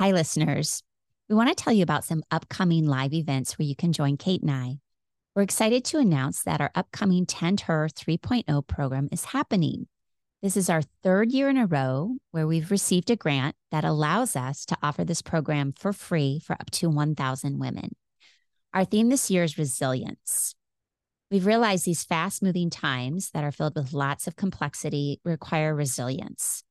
Hi, listeners. We want to tell you about some upcoming live events where you can join Kate and I. We're excited to announce that our upcoming Tend Her 3.0 program is happening. This is our third year in a row where we've received a grant that allows us to offer this program for free for up to 1,000 women. Our theme this year is resilience. We've realized these fast moving times that are filled with lots of complexity require resilience.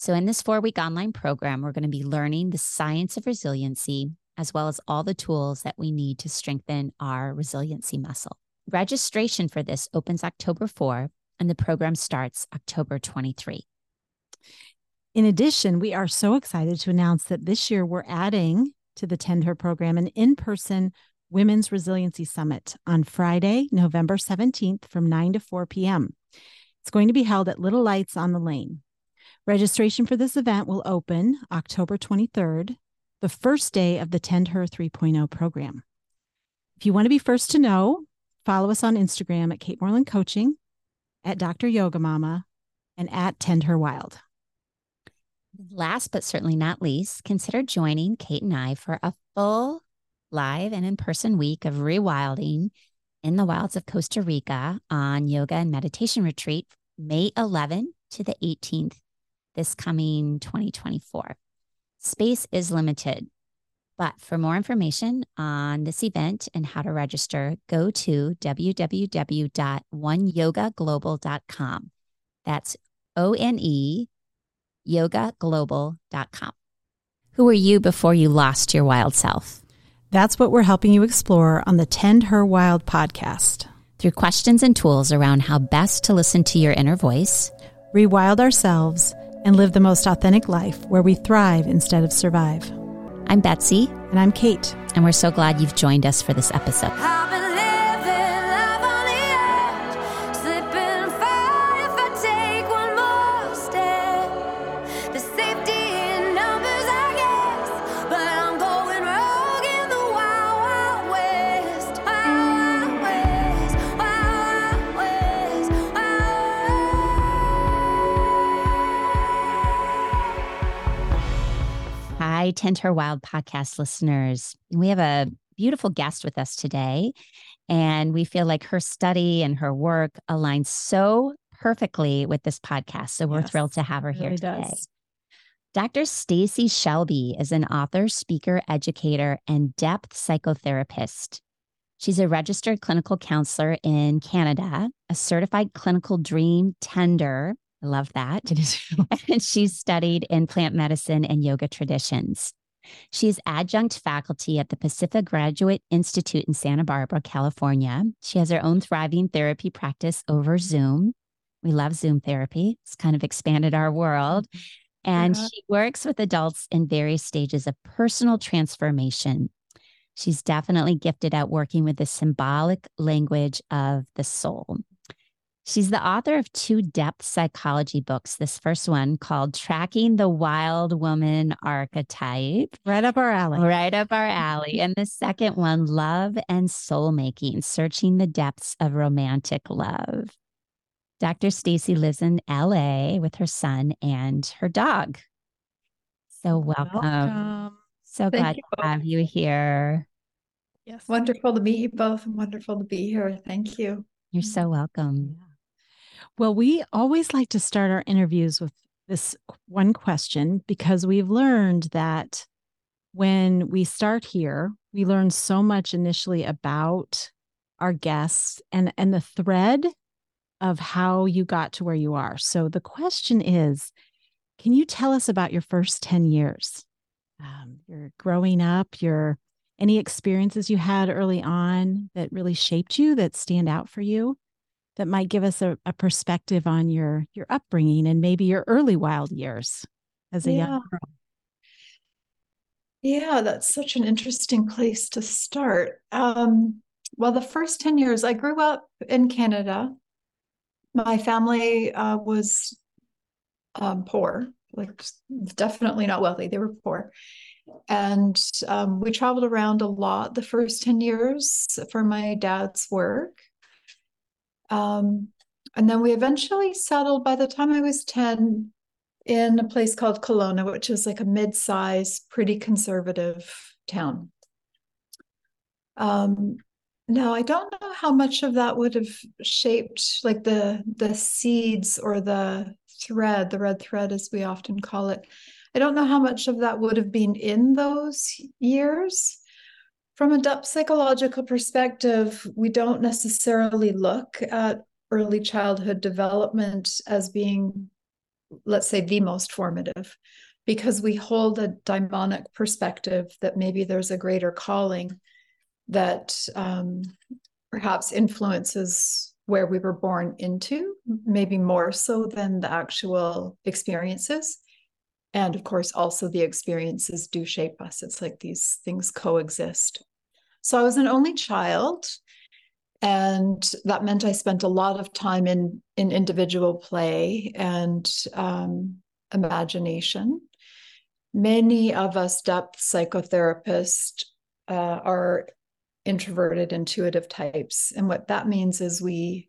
So, in this four week online program, we're going to be learning the science of resiliency, as well as all the tools that we need to strengthen our resiliency muscle. Registration for this opens October 4, and the program starts October 23. In addition, we are so excited to announce that this year we're adding to the Tend Her program an in person Women's Resiliency Summit on Friday, November 17th from 9 to 4 p.m. It's going to be held at Little Lights on the Lane. Registration for this event will open October 23rd, the first day of the Tend Her 3.0 program. If you want to be first to know, follow us on Instagram at Kate Moreland Coaching, at Dr. Yoga Mama, and at Tend Her Wild. Last but certainly not least, consider joining Kate and I for a full live and in person week of rewilding in the wilds of Costa Rica on yoga and meditation retreat, May 11 to the 18th this coming 2024. Space is limited, but for more information on this event and how to register, go to www.oneyogaglobal.com. That's O N E yogaglobal.com. Who were you before you lost your wild self? That's what we're helping you explore on the Tend Her Wild podcast. Through questions and tools around how best to listen to your inner voice, rewild ourselves, and live the most authentic life where we thrive instead of survive. I'm Betsy. And I'm Kate. And we're so glad you've joined us for this episode. Tend Her Wild podcast listeners. We have a beautiful guest with us today, and we feel like her study and her work aligns so perfectly with this podcast. So we're yes, thrilled to have her here really today. Does. Dr. Stacey Shelby is an author, speaker, educator, and depth psychotherapist. She's a registered clinical counselor in Canada, a certified clinical dream tender, I love that. It is. and she's studied in plant medicine and yoga traditions. She's adjunct faculty at the Pacific Graduate Institute in Santa Barbara, California. She has her own thriving therapy practice over Zoom. We love Zoom therapy. It's kind of expanded our world. And yeah. she works with adults in various stages of personal transformation. She's definitely gifted at working with the symbolic language of the soul. She's the author of two depth psychology books. This first one called Tracking the Wild Woman Archetype. Right up our alley. Right up our alley. And the second one, Love and Soul Making Searching the Depths of Romantic Love. Dr. Stacey lives in LA with her son and her dog. So welcome. welcome. So Thank glad to have you here. Yes. Wonderful to meet you both and wonderful to be here. Thank you. You're so welcome. Well, we always like to start our interviews with this one question because we've learned that when we start here, we learn so much initially about our guests and and the thread of how you got to where you are. So the question is, can you tell us about your first 10 years? Um, you're growing up, your any experiences you had early on that really shaped you that stand out for you? That might give us a, a perspective on your your upbringing and maybe your early wild years as a yeah. young girl. Yeah, that's such an interesting place to start. Um, well, the first 10 years, I grew up in Canada. My family uh, was um, poor, like definitely not wealthy. They were poor. And um, we traveled around a lot the first 10 years for my dad's work. Um, and then we eventually settled by the time I was 10 in a place called Kelowna, which is like a mid sized, pretty conservative town. Um, now I don't know how much of that would have shaped like the the seeds or the thread, the red thread as we often call it. I don't know how much of that would have been in those years. From a depth psychological perspective, we don't necessarily look at early childhood development as being, let's say, the most formative, because we hold a daimonic perspective that maybe there's a greater calling that um, perhaps influences where we were born into, maybe more so than the actual experiences. And of course, also the experiences do shape us. It's like these things coexist. So I was an only child. And that meant I spent a lot of time in, in individual play and um, imagination. Many of us depth psychotherapists uh, are introverted intuitive types. And what that means is we,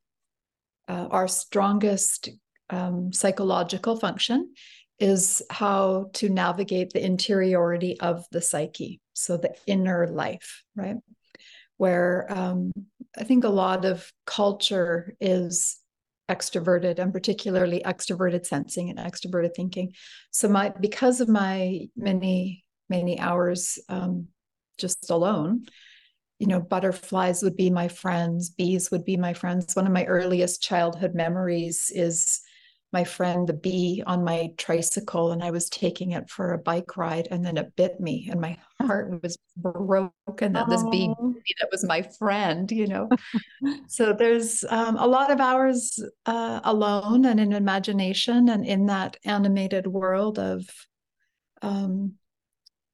uh, our strongest um, psychological function is how to navigate the interiority of the psyche. So the inner life, right? Where um, I think a lot of culture is extroverted and particularly extroverted sensing and extroverted thinking. So my because of my many many hours um, just alone, you know, butterflies would be my friends, bees would be my friends. One of my earliest childhood memories is my friend, the bee, on my tricycle, and I was taking it for a bike ride, and then it bit me, and my heart was broken that this bee that was my friend, you know. so there's um, a lot of hours uh, alone and in imagination, and in that animated world of um,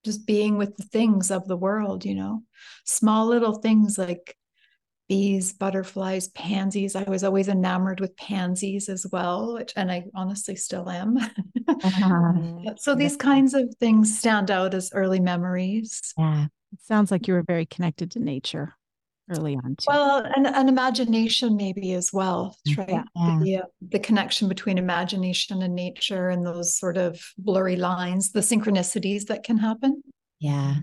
just being with the things of the world, you know, small little things like bees, butterflies, pansies. I was always enamored with pansies as well, which, and I honestly still am. uh-huh. so these kinds of things stand out as early memories. Yeah. It sounds like you were very connected to nature early on too. Well, and an imagination maybe as well, right? Yeah. The, uh, the connection between imagination and nature and those sort of blurry lines, the synchronicities that can happen. Yeah.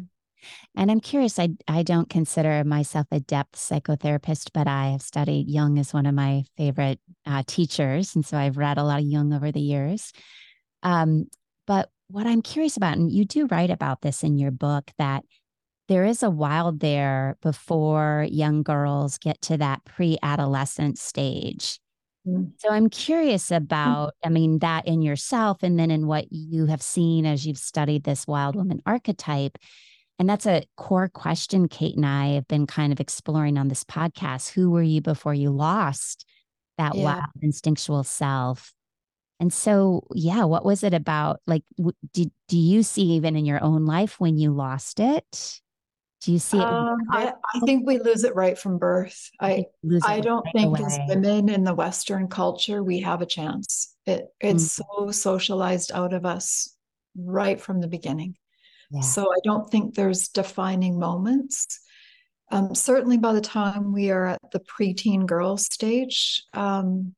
And I'm curious, I, I don't consider myself a depth psychotherapist, but I have studied Jung as one of my favorite uh, teachers. And so I've read a lot of Jung over the years. Um, but what I'm curious about, and you do write about this in your book, that there is a wild there before young girls get to that pre adolescent stage. Mm. So I'm curious mm. about, I mean, that in yourself and then in what you have seen as you've studied this wild woman archetype. And that's a core question Kate and I have been kind of exploring on this podcast. Who were you before you lost that yeah. wild instinctual self? And so, yeah, what was it about? Like, w- do, do you see even in your own life when you lost it? Do you see it? Um, I, I, think we lose it right from birth. I I don't right think away. as women in the Western culture we have a chance. It it's mm-hmm. so socialized out of us right from the beginning. Yeah. So I don't think there's defining moments. Um, certainly by the time we are at the preteen girl stage, um,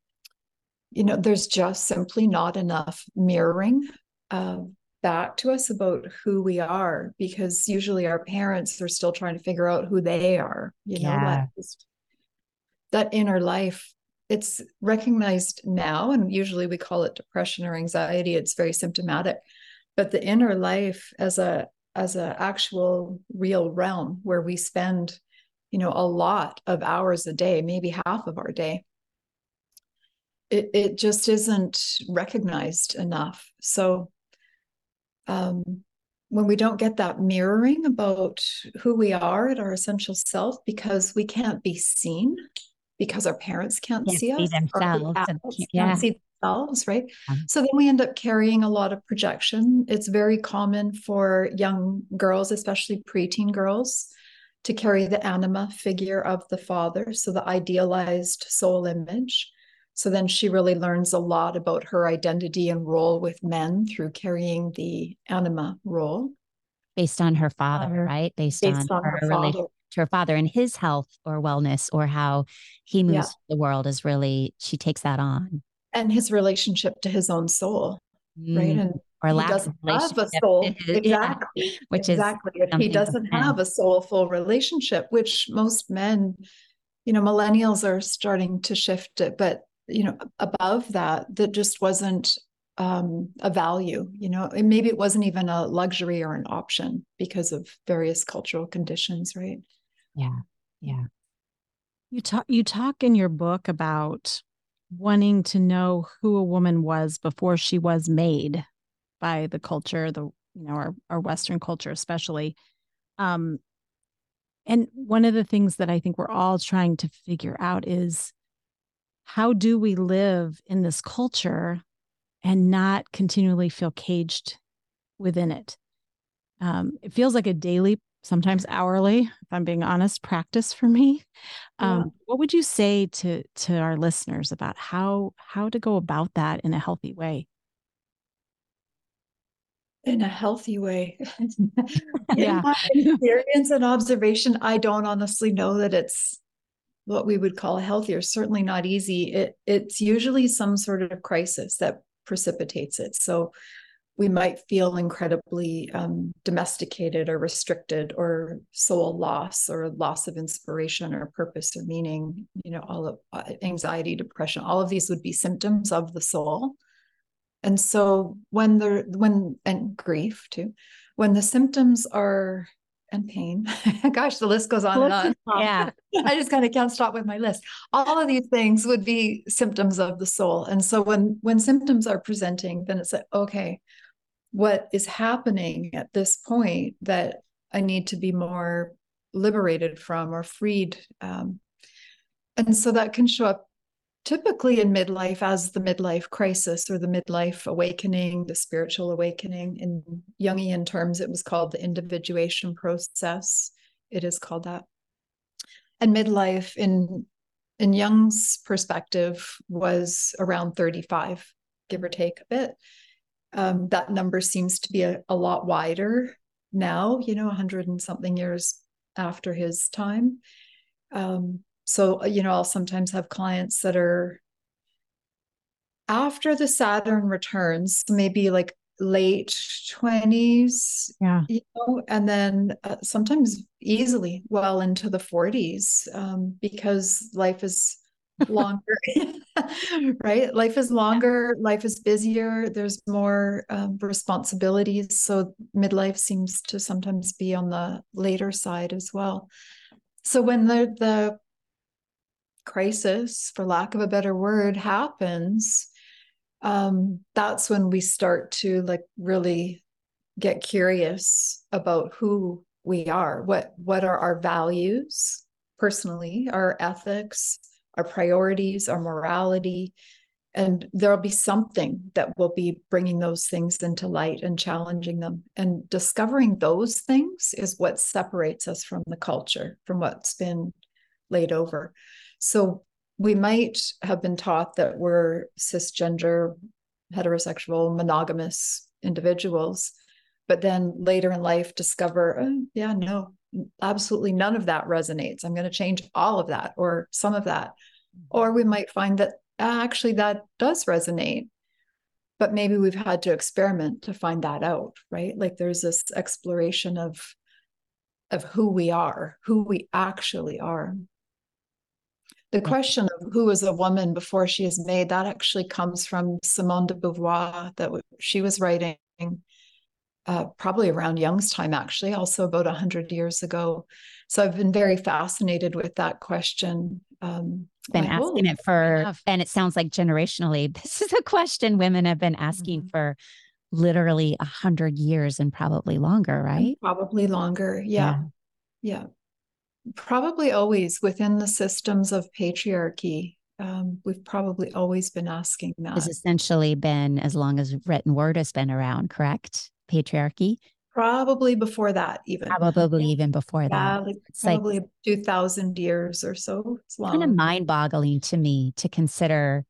you know, there's just simply not enough mirroring back to us about who we are because usually our parents are still trying to figure out who they are you know yeah. that, that inner life it's recognized now and usually we call it depression or anxiety it's very symptomatic but the inner life as a as a actual real realm where we spend you know a lot of hours a day maybe half of our day it, it just isn't recognized enough so um, when we don't get that mirroring about who we are at our essential self because we can't be seen because our parents can't, can't see us themselves can't, yeah. can't see themselves right uh-huh. so then we end up carrying a lot of projection it's very common for young girls especially preteen girls to carry the anima figure of the father so the idealized soul image so then she really learns a lot about her identity and role with men through carrying the anima role. Based on her father, uh, right? Based, based on, on, her, her father. to her father and his health or wellness or how he moves yeah. the world is really, she takes that on. And his relationship to his own soul. mm. right? And or lack doesn't have a soul exactly yeah. which exactly if he doesn't have a soulful relationship which most men you know millennials are starting to shift it but you know above that that just wasn't um, a value you know and maybe it wasn't even a luxury or an option because of various cultural conditions right yeah yeah you talk you talk in your book about wanting to know who a woman was before she was made by the culture, the you know our our Western culture especially. Um, and one of the things that I think we're all trying to figure out is how do we live in this culture and not continually feel caged within it. Um, it feels like a daily, sometimes hourly, if I'm being honest, practice for me. Um, yeah. What would you say to to our listeners about how how to go about that in a healthy way? in a healthy way. yeah. experience and observation, I don't honestly know that it's what we would call healthy or certainly not easy. It it's usually some sort of crisis that precipitates it. So we might feel incredibly um, domesticated or restricted or soul loss or loss of inspiration or purpose or meaning you know all of uh, anxiety depression all of these would be symptoms of the soul and so when the when and grief too, when the symptoms are and pain, gosh, the list goes on and on. Yeah. I just kind of can't stop with my list. All of these things would be symptoms of the soul. And so when when symptoms are presenting, then it's like, okay, what is happening at this point that I need to be more liberated from or freed. Um, and so that can show up typically in midlife as the midlife crisis or the midlife awakening, the spiritual awakening. In Jungian terms, it was called the individuation process. It is called that. And midlife in in Jung's perspective was around 35, give or take a bit. Um, that number seems to be a, a lot wider now, you know, 100 and something years after his time. Um, so, uh, you know, I'll sometimes have clients that are after the Saturn returns, maybe like late 20s, yeah, you know, and then uh, sometimes easily well into the 40s um, because life is longer, right? Life is longer, life is busier, there's more um, responsibilities. So, midlife seems to sometimes be on the later side as well. So, when the, the crisis, for lack of a better word, happens, um, that's when we start to like really get curious about who we are, what what are our values personally, our ethics, our priorities, our morality, and there'll be something that will be bringing those things into light and challenging them. And discovering those things is what separates us from the culture from what's been laid over. So we might have been taught that we're cisgender, heterosexual, monogamous individuals, but then later in life discover, oh, yeah, no, absolutely none of that resonates. I'm going to change all of that or some of that. Or we might find that ah, actually that does resonate, but maybe we've had to experiment to find that out, right? Like there's this exploration of of who we are, who we actually are the question of who is a woman before she is made that actually comes from simone de beauvoir that she was writing uh, probably around Jung's time actually also about 100 years ago. So i've been very fascinated with that question um, been asking it for and it sounds like generationally this is a question women have been asking mm-hmm. for literally a hundred years and probably longer right? and probably longer yeah. yeah. Yeah. Probably always within the systems of patriarchy um, we've probably always been asking that. has essentially been as long as written word has been around correct patriarchy probably before that even probably even before yeah, that like probably like 2000 years or so it's long. kind of mind-boggling to me to consider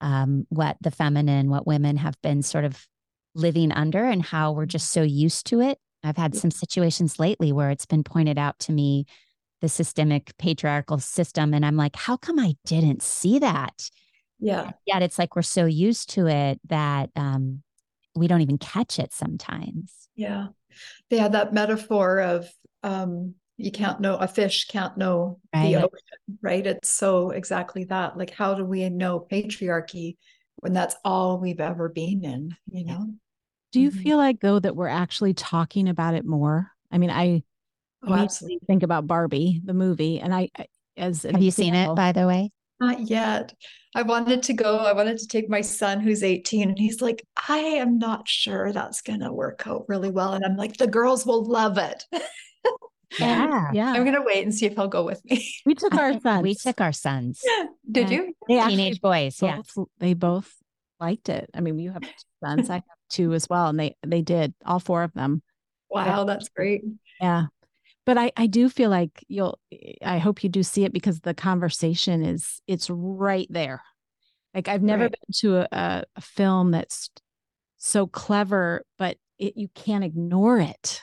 um, what the feminine what women have been sort of living under and how we're just so used to it i've had some situations lately where it's been pointed out to me the systemic patriarchal system. And I'm like, how come I didn't see that? Yeah. Yet it's like we're so used to it that um, we don't even catch it sometimes. Yeah. They had that metaphor of um you can't know a fish can't know Right. the ocean, right? It's so exactly that. Like how do we know patriarchy when that's all we've ever been in, you know? Do you Mhm. feel like though that we're actually talking about it more? I mean, I Oh, absolutely. think about Barbie, the movie, and I as Have you seen it, by the way? Not yet. I wanted to go. I wanted to take my son who's 18 and he's like, I am not sure that's going to work out really well. And I'm like, the girls will love it. Yeah. yeah. I'm going to wait and see if he'll go with me. we took our sons. We took our sons, Did Yeah. you? they actually teenage boys. Yeah. they both liked it. I mean, you have two sons, I have two as well, and they they did all four of them. Wow, that's great. Yeah. But I, I do feel like you'll I hope you do see it because the conversation is it's right there. Like I've never Right. been to a, a, film that's so clever, but it you can't ignore it.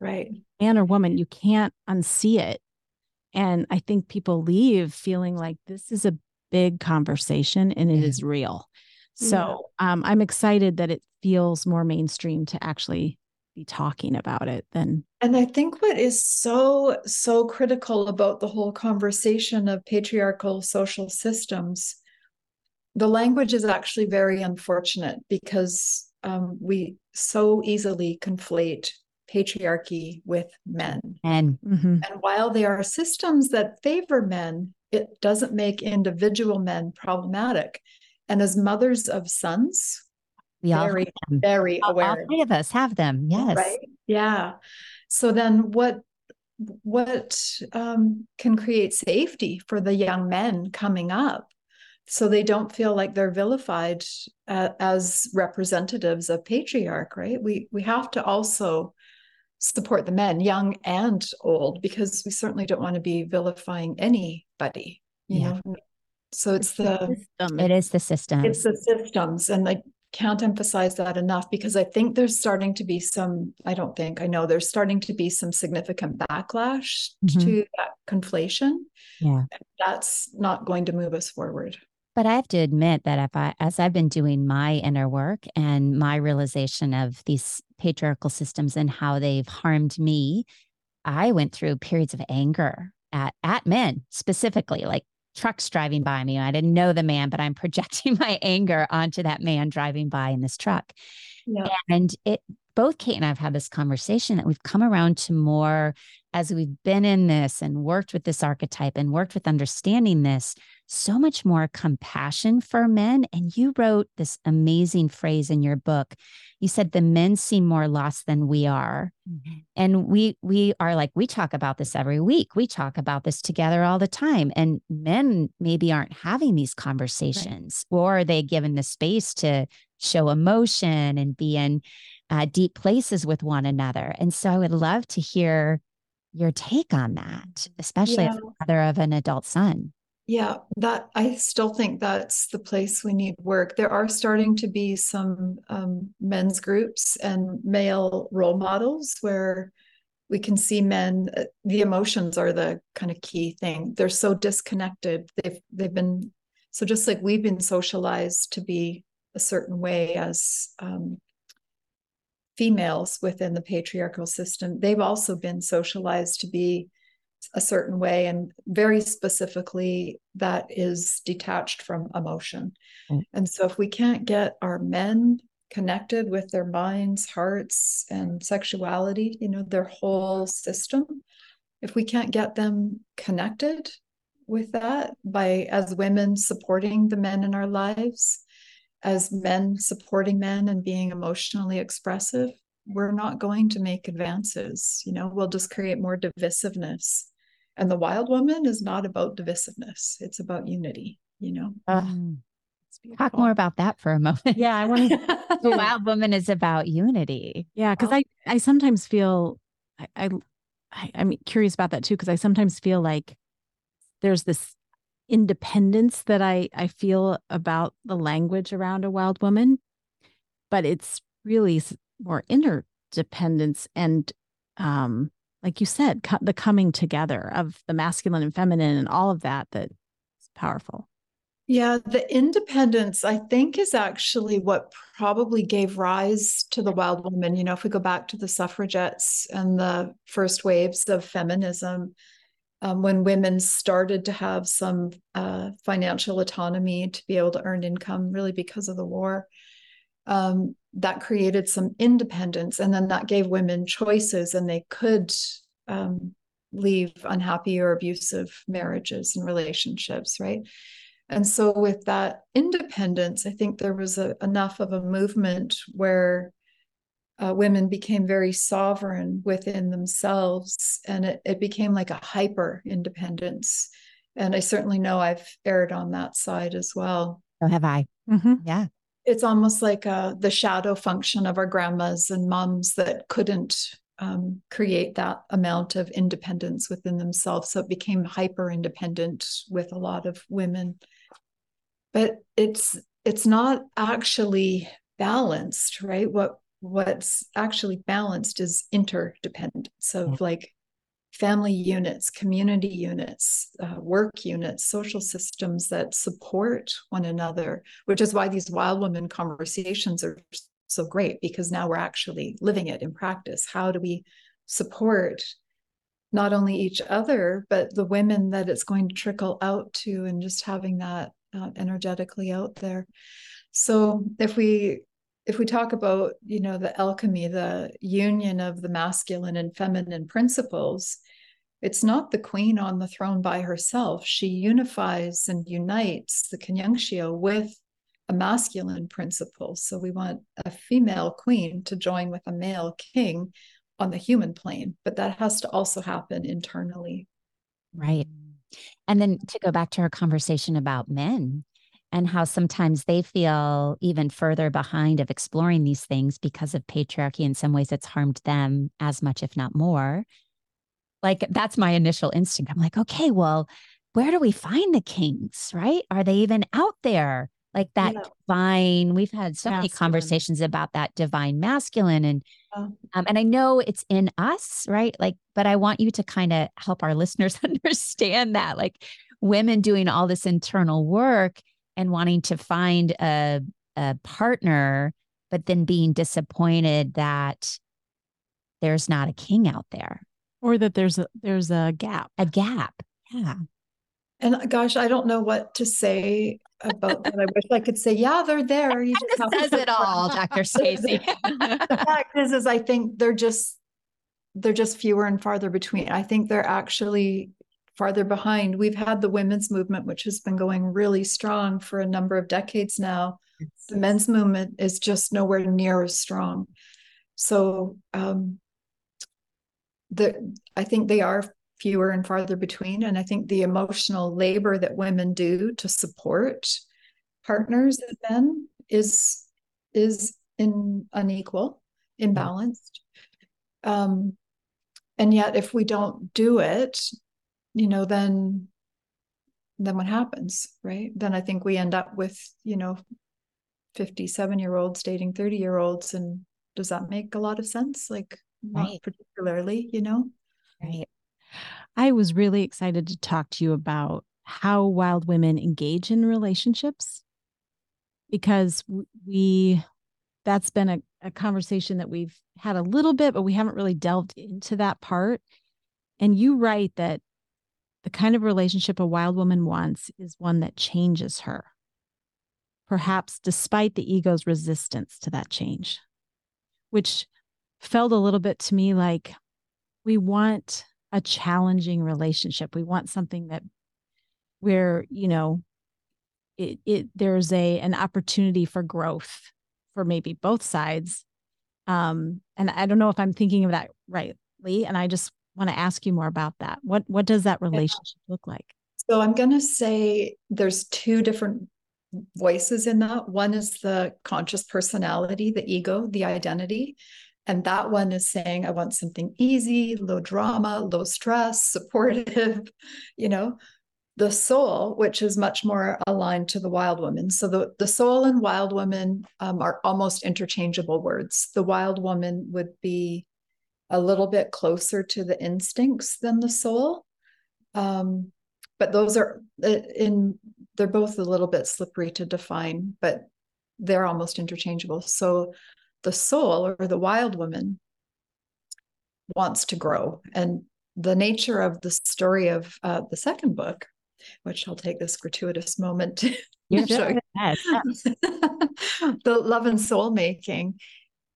Right. Man or woman, you can't unsee it. And I think people leave feeling like this is a big conversation and it Yeah. is real. So um, I'm excited that it feels more mainstream to actually be talking about it then And I think what is so, so critical about the whole conversation of patriarchal social systems, the language is actually very unfortunate because um, we so easily conflate patriarchy with men. And Mhm. And while there are systems that favor men, it doesn't make individual men problematic. And as mothers of sons, we very, have them. very all, all aware. three of us have them. Yes. Right. Yeah. So then what what um, can create safety for the young men coming up so they don't feel like they're vilified uh, as representatives of patriarch right we we have to also support the men young and old because we certainly don't want to be vilifying anybody you Yeah. know so it's the system. It is the system. it's the systems and I can't emphasize that enough because I think there's starting to be some I don't think I know there's starting to be some significant backlash Mhm. to that conflation. Yeah. That's not going to move us forward. But I have to admit that if I, as I've been doing my inner work and my realization of these patriarchal systems and how they've harmed me, I went through periods of anger at at men specifically, like trucks driving by me. I didn't know the man, but I'm projecting my anger onto that man driving by in this truck. Yeah. And it both Kate and I have had this conversation that we've come around to more as we've been in this and worked with this archetype and worked with understanding this, so much more compassion for men. And you wrote this amazing phrase in your book. You said the men seem more lost than we are. Mm-hmm. And we we are like, we talk about this every week. We talk about this together all the time. And men maybe aren't having these conversations, or are they given the space to show emotion and be in uh, deep places with one another. And so I would love to hear your take on that, especially as a mother of an adult son. Yeah, that I still think that's the place we need work. There are starting to be some um, men's groups and male role models where we can see men. uh, The emotions are the kind of key thing. They're so disconnected. They've they've been so just like we've been socialized to be a certain way as um, females within the patriarchal system. They've also been socialized to be a certain way and very specifically that is detached from emotion Mm. and so if we can't get our men connected with their minds hearts and sexuality you know their whole system if we can't get them connected with that by as women supporting the men in our lives as men supporting men and being emotionally expressive we're not going to make advances you know we'll just create more divisiveness and the wild woman is not about divisiveness it's about unity you know Ugh, mm. It's talk more about that for a moment. Yeah, I want to. the wild woman is about unity. Yeah, because. I I sometimes feel I, I I I'm curious about that too because I sometimes feel like there's this independence that I I feel about the language around a wild woman, but it's really more interdependence and um like you said co- the coming together of the masculine and feminine and all of that that is powerful. Yeah, the independence, I think, is actually what probably gave rise to the wild woman. You know, if we go back to the suffragettes and the first waves of feminism, um, when women started to have some uh, financial autonomy to be able to earn income, really because of the war, um, that created some independence. And then that gave women choices, and they could um, leave unhappy or abusive marriages and relationships, right? And so, with that independence, I think there was a, enough of a movement where uh, women became very sovereign within themselves, and it, it became like a hyper independence. And I certainly know I've erred on that side as well. So have I. Mm-hmm. Yeah. It's almost like uh, the shadow function of our grandmas and moms that couldn't um, create that amount of independence within themselves. So it became hyper independent with a lot of women. But it's it's not actually balanced, right? What what's actually balanced is interdependence of mm-hmm. like family units, community units, uh, work units, social systems that support one another, which is why these wild women conversations are so great because now we're actually living it in practice. How do we support not only each other, but the women that it's going to trickle out to and just having that uh, energetically out there. So if we if we talk about you know the alchemy the union of the masculine and feminine principles it's not the queen on the throne by herself she unifies and unites the conjunctio with a masculine principle. So we want a female queen to join with a male king on the human plane, but that has to also happen internally. Right. And then to go back to our conversation about men and how sometimes they feel even further behind of exploring these things because of patriarchy. In some ways, it's harmed them as much, if not more. Like that's my initial instinct. I'm like, okay, well, where do we find the kings, right? Are they even out there? like that yeah. divine we've had so masculine. many conversations about that divine masculine and oh. um, and i know it's in us right like but i want you to kind of help our listeners understand that like women doing all this internal work and wanting to find a, a partner but then being disappointed that there's not a king out there or that there's a there's a gap a gap yeah and uh, gosh, I don't know what to say about that. I wish I could say, yeah, they're there. You just says it all, Dr. Stacey. the fact is, is I think they're just they're just fewer and farther between. I think they're actually farther behind. We've had the women's movement, which has been going really strong for a number of decades now. The men's movement is just nowhere near as strong. So um, the I think they are fewer and farther between. And I think the emotional labor that women do to support partners and men is is in unequal, imbalanced. Um, and yet, if we don't do it, you know, then then what happens, right? Then I think we end up with you know, fifty-seven year olds dating thirty year olds, and does that make a lot of sense? Like, not right. particularly, you know. Right. I was really excited to talk to you about how wild women engage in relationships because we that's been a, a conversation that we've had a little bit but we haven't really delved into that part and you write that the kind of relationship a wild woman wants is one that changes her perhaps despite the ego's resistance to that change which felt a little bit to me like we want a challenging relationship. We want something that where, you know, it, it there's a an opportunity for growth for maybe both sides. Um, and I don't know if I'm thinking of that rightly. And I just want to ask you more about that. What what does that relationship look like? So I'm gonna say there's two different voices in that. One is the conscious personality, the ego, the identity. And that one is saying, I want something easy, low drama, low stress, supportive, you know, the soul, which is much more aligned to the wild woman. So the, the soul and wild woman um, are almost interchangeable words. The wild woman would be a little bit closer to the instincts than the soul. Um, but those are uh, in they're both a little bit slippery to define, but they're almost interchangeable. So the soul or the wild woman wants to grow. And the nature of the story of uh, the second book, which I'll take this gratuitous moment to show you. the love and soul making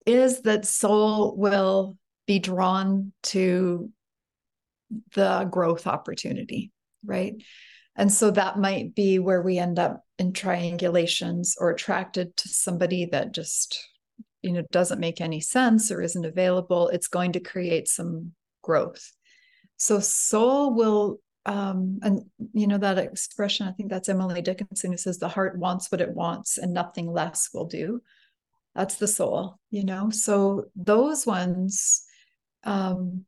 is that soul will be drawn to the growth opportunity, right? And so that might be where we end up in triangulations or attracted to somebody that just, you know, doesn't make any sense or isn't available. It's going to create some growth. So soul will um, and you know that expression i think that's emily dickinson who says the heart wants what it wants and nothing less will do that's the soul you know so those ones um,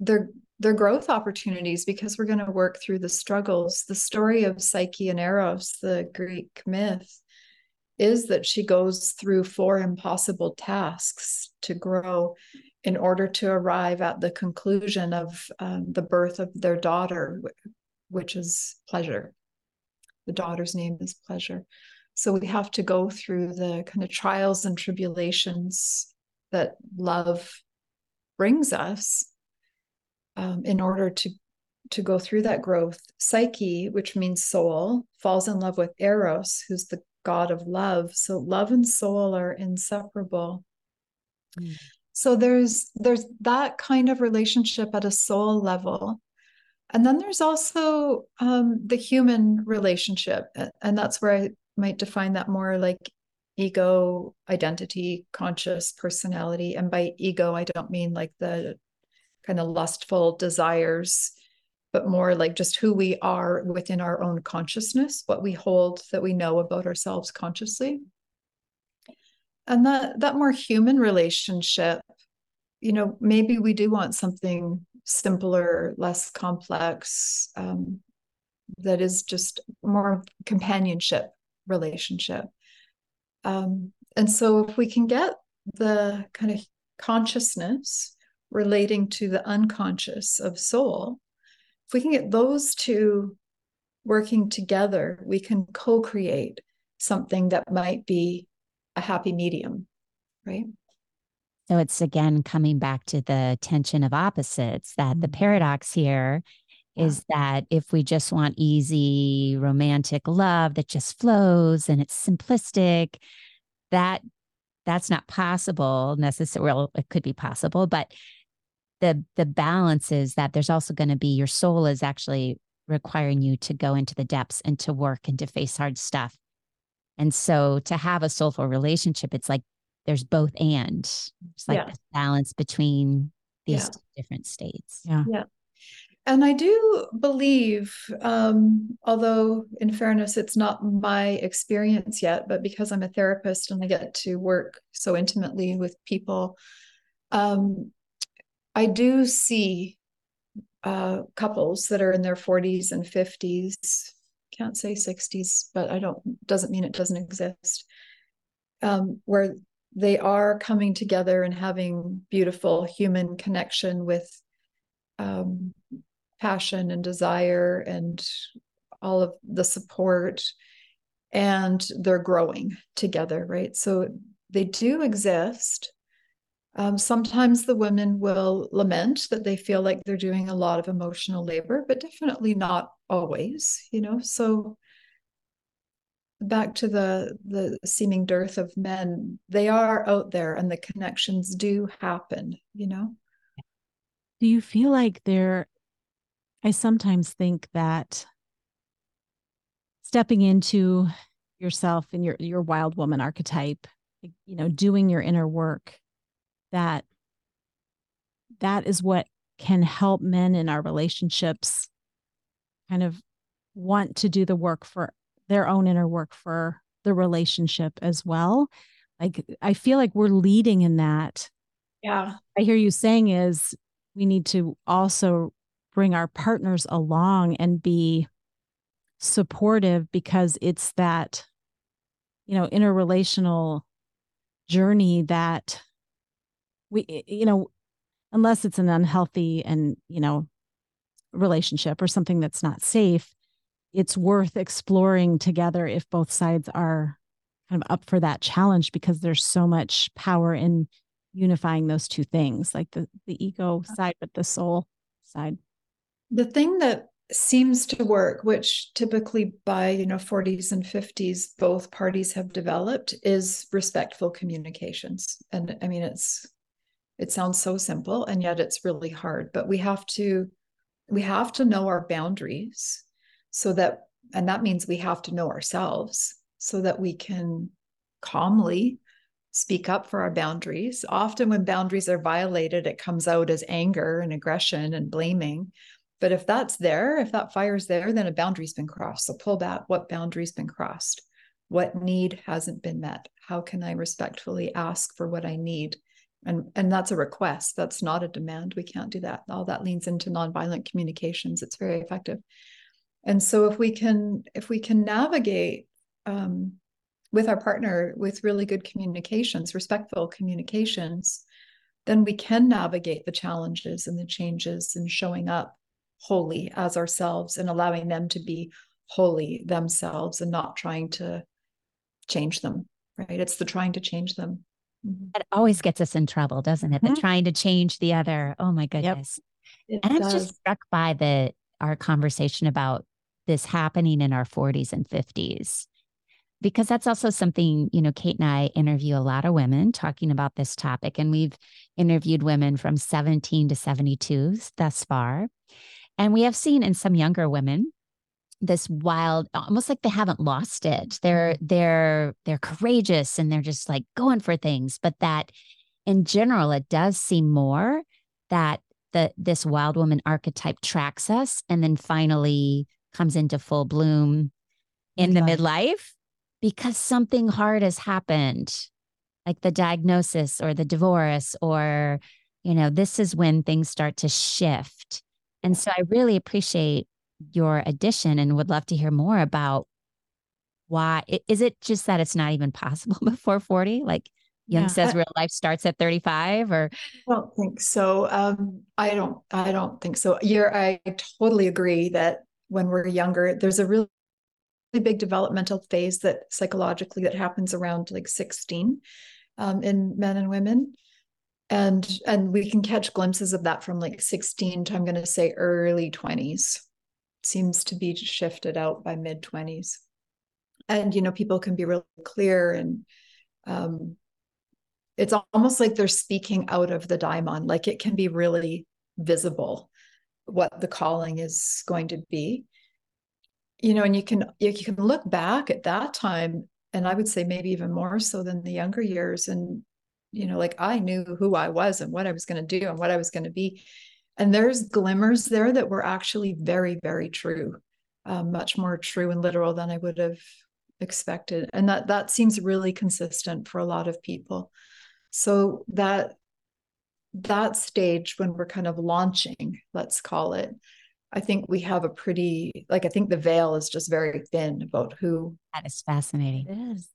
they're they're growth opportunities because we're going to work through the struggles. The story of Psyche and Eros, the Greek myth, is that she goes through four impossible tasks to grow in order to arrive at the conclusion of um, the birth of their daughter, which is pleasure. The daughter's name is pleasure. So we have to go through the kind of trials and tribulations that love brings us um, in order to to go through that growth psyche which means soul falls in love with eros who's the god of love. So love and soul are inseparable. Mm. so there's there's that kind of relationship at a soul level. And then there's also um, the human relationship and that's where i might define that more like ego identity conscious personality and by ego i don't mean like the kind of lustful desires, but more like just who we are within our own consciousness, what we hold that we know about ourselves consciously. And that that more human relationship, you know, maybe we do want something simpler, less complex, um, that is just more companionship relationship. Um, and so if we can get the kind of consciousness relating to the unconscious of soul, if we can get those two working together, we can co create something that might be a happy medium, right? So it's again coming back to the tension of opposites that the mm-hmm. paradox here is that if we just want easy romantic love that just flows and it's simplistic, that that's not possible necessarily. Well, it could be possible, but the the balance is that there's also going to be your soul is actually requiring you to go into the depths and to work and to face hard stuff. And so to have a soulful relationship, it's like there's both and it's like yeah. balance between these yeah. different states. Yeah. Yeah. And I do believe, um, although in fairness, it's not my experience yet, but because I'm a therapist and I get to work so intimately with people, um, I do see uh, couples that are in their 40s and 50s. Can't say 60s, but I don't doesn't mean it doesn't exist. Um, where they are coming together and having beautiful human connection with um, passion and desire and all of the support and they're growing together right so they do exist um, sometimes the women will lament that they feel like they're doing a lot of emotional labor, but definitely not always, you know. So back to the the seeming dearth of men, they are out there and the connections do happen, you know. Do you feel like there I sometimes think that stepping into yourself and your your wild woman archetype, you know, doing your inner work that that is what can help men in our relationships kind of want to do the work for their own inner work for the relationship as well. Like i feel like we're leading in that. Yeah. I hear you saying is we need to also bring our partners along and be supportive because it's that you know interrelational journey that we you know unless it's an unhealthy and you know relationship or something that's not safe it's worth exploring together if both sides are kind of up for that challenge because there's so much power in unifying those two things like the the ego uh-huh. side but the soul side the thing that seems to work which typically by you know 40s and 50s both parties have developed is respectful communications. And i mean it's it sounds so simple and yet it's really hard but we have to we have to know our boundaries so that and that means we have to know ourselves so that we can calmly speak up for our boundaries. Often when boundaries are violated it comes out as anger and aggression and blaming but if that's there, if that fire's there, then a boundary's been crossed. So pull back what boundary's been crossed? What need hasn't been met? How can I respectfully ask for what I need? And, and that's a request. That's not a demand. We can't do that. All that leans into nonviolent communications. It's very effective. And so if we can, if we can navigate um, with our partner with really good communications, respectful communications, then we can navigate the challenges and the changes and showing up wholly as ourselves and allowing them to be wholly themselves and not trying to change them right? It's the trying to change them. Mm-hmm. it always gets us in trouble doesn't it? Mm-hmm. the trying to change the other. Oh my goodness. Yep. and i'm just struck by the our conversation about this happening in our 40s and 50s because that's also something you know kate and i interview a lot of women talking about this topic and we've interviewed women from 17 to 72 thus far and we have seen in some younger women this wild almost like they haven't lost it. They're mm-hmm. they're they're courageous and they're just like going for things. But that in general it does seem more that the this wild woman archetype tracks us and then finally comes into full bloom in the midlife. because something hard has happened like the diagnosis or the divorce or you know this is when things start to shift and so I really appreciate your addition and would love to hear more about why is it just that it's not even possible before 40 like young yeah. says real life starts at 35 or? I don't think so. Um, i don't i don't think so. You're i totally agree that when we're younger there's a really big developmental phase that psychologically that happens around like 16 um, in men and women and and we can catch glimpses of that from like 16 to i'm going to say early 20s seems to be shifted out by mid 20s and you know people can be really clear and um it's almost like they're speaking out of the daimon like it can be really visible what the calling is going to be. You know and you can you can look back at that time and i would say maybe even more so than the younger years and you know like i knew who i was and what i was going to do and what i was going to be. And there's glimmers there that were actually very very true um, much more true and literal than i would have expected. And that that seems really consistent for a lot of people. So that that stage when we're kind of launching let's call it i think we have a pretty like i think the veil is just very thin about who that is fascinating. It is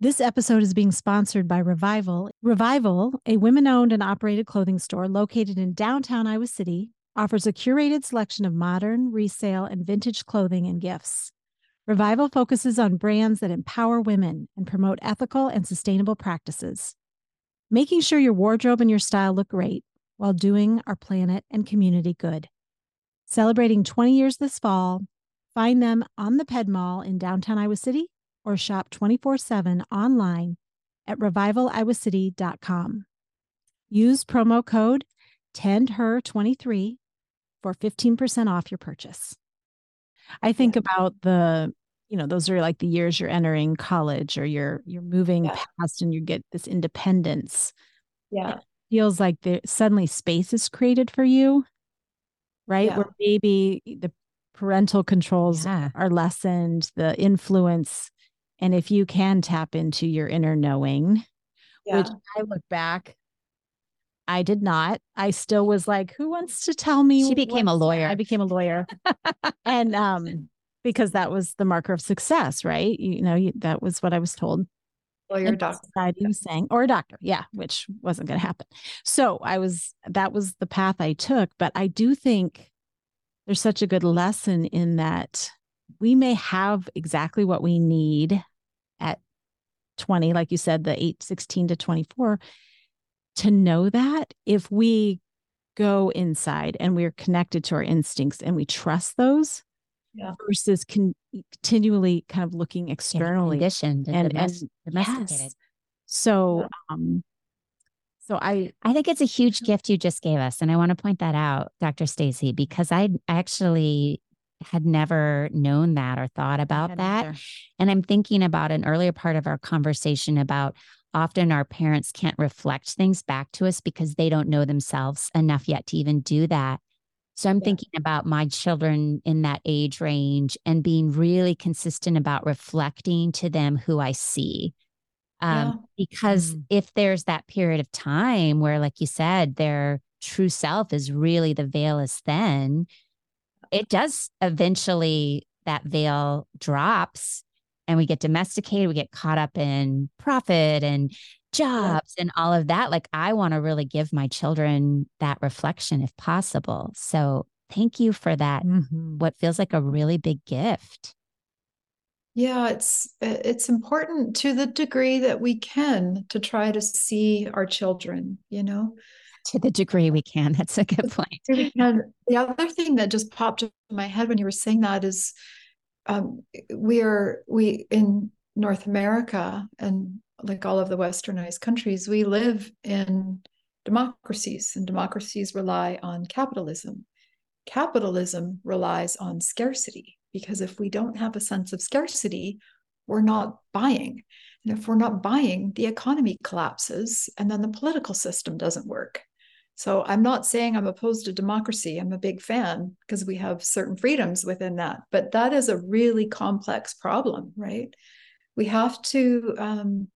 this episode is being sponsored by Revival. Revival, a women owned and operated clothing store located in downtown Iowa City, offers a curated selection of modern, resale, and vintage clothing and gifts. Revival focuses on brands that empower women and promote ethical and sustainable practices, making sure your wardrobe and your style look great while doing our planet and community good. Celebrating 20 years this fall, find them on the Ped Mall in downtown Iowa City or shop 24 7 online at revivaliowacity.com. Use promo code TENDHER23 for 15% off your purchase. I think yeah. about the, you know, those are like the years you're entering college or you're you're moving yeah. past and you get this independence. Yeah. It feels like there suddenly space is created for you, right? Yeah. Where maybe the parental controls are lessened, the influence and if you can tap into your inner knowing, yeah. which I look back, I did not. I still was like, who wants to tell me? She became a lawyer. I became a lawyer. and um, because that was the marker of success, right? You, know, you, that was what I was told. Lawyer, doctor. Society was saying, or a doctor, yeah, which wasn't going to happen. So I was, that was the path I took. But I do think there's such a good lesson in that we may have exactly what we need at 20, like you said, the 8, 16 to 24, to know that if we go inside and we're connected to our instincts and we trust those yeah. versus con- continually kind of looking externally conditioned and, and, and domesticated. Yes. So, um, so I I think it's a huge gift you just gave us, and I want to point that out, Dr. Stacey, because I actually had never known that or thought about that. Either. And I'm thinking about an earlier part of our conversation about often our parents can't reflect things back to us because they don't know themselves enough yet to even do that. So I'm yeah. thinking about my children in that age range and being really consistent about reflecting to them who I see. Um, yeah. Because mm if there's that period of time where, like you said, their true self is really the veil is thin, it does eventually, that veil drops and we get domesticated, we get caught up in profit and jobs yeah. and all of that. Like, I want to really give my children that reflection if possible. So, thank you for that. Mm-hmm. What feels like a really big gift. Yeah, it's it's important to the degree that we can to try to see our children, you know. To the degree we can. That's a good point. And the other thing that just popped in my head when you were saying that is um, we are we in North America and like all of the westernized countries, we live in democracies, and democracies rely on capitalism. Capitalism relies on scarcity because if we don't have a sense of scarcity, we're not buying. And if we're not buying, the economy collapses and then the political system doesn't work. So I'm not saying I'm opposed to democracy. I'm a big fan because we have certain freedoms within that. But that is a really complex problem, right? We have to um,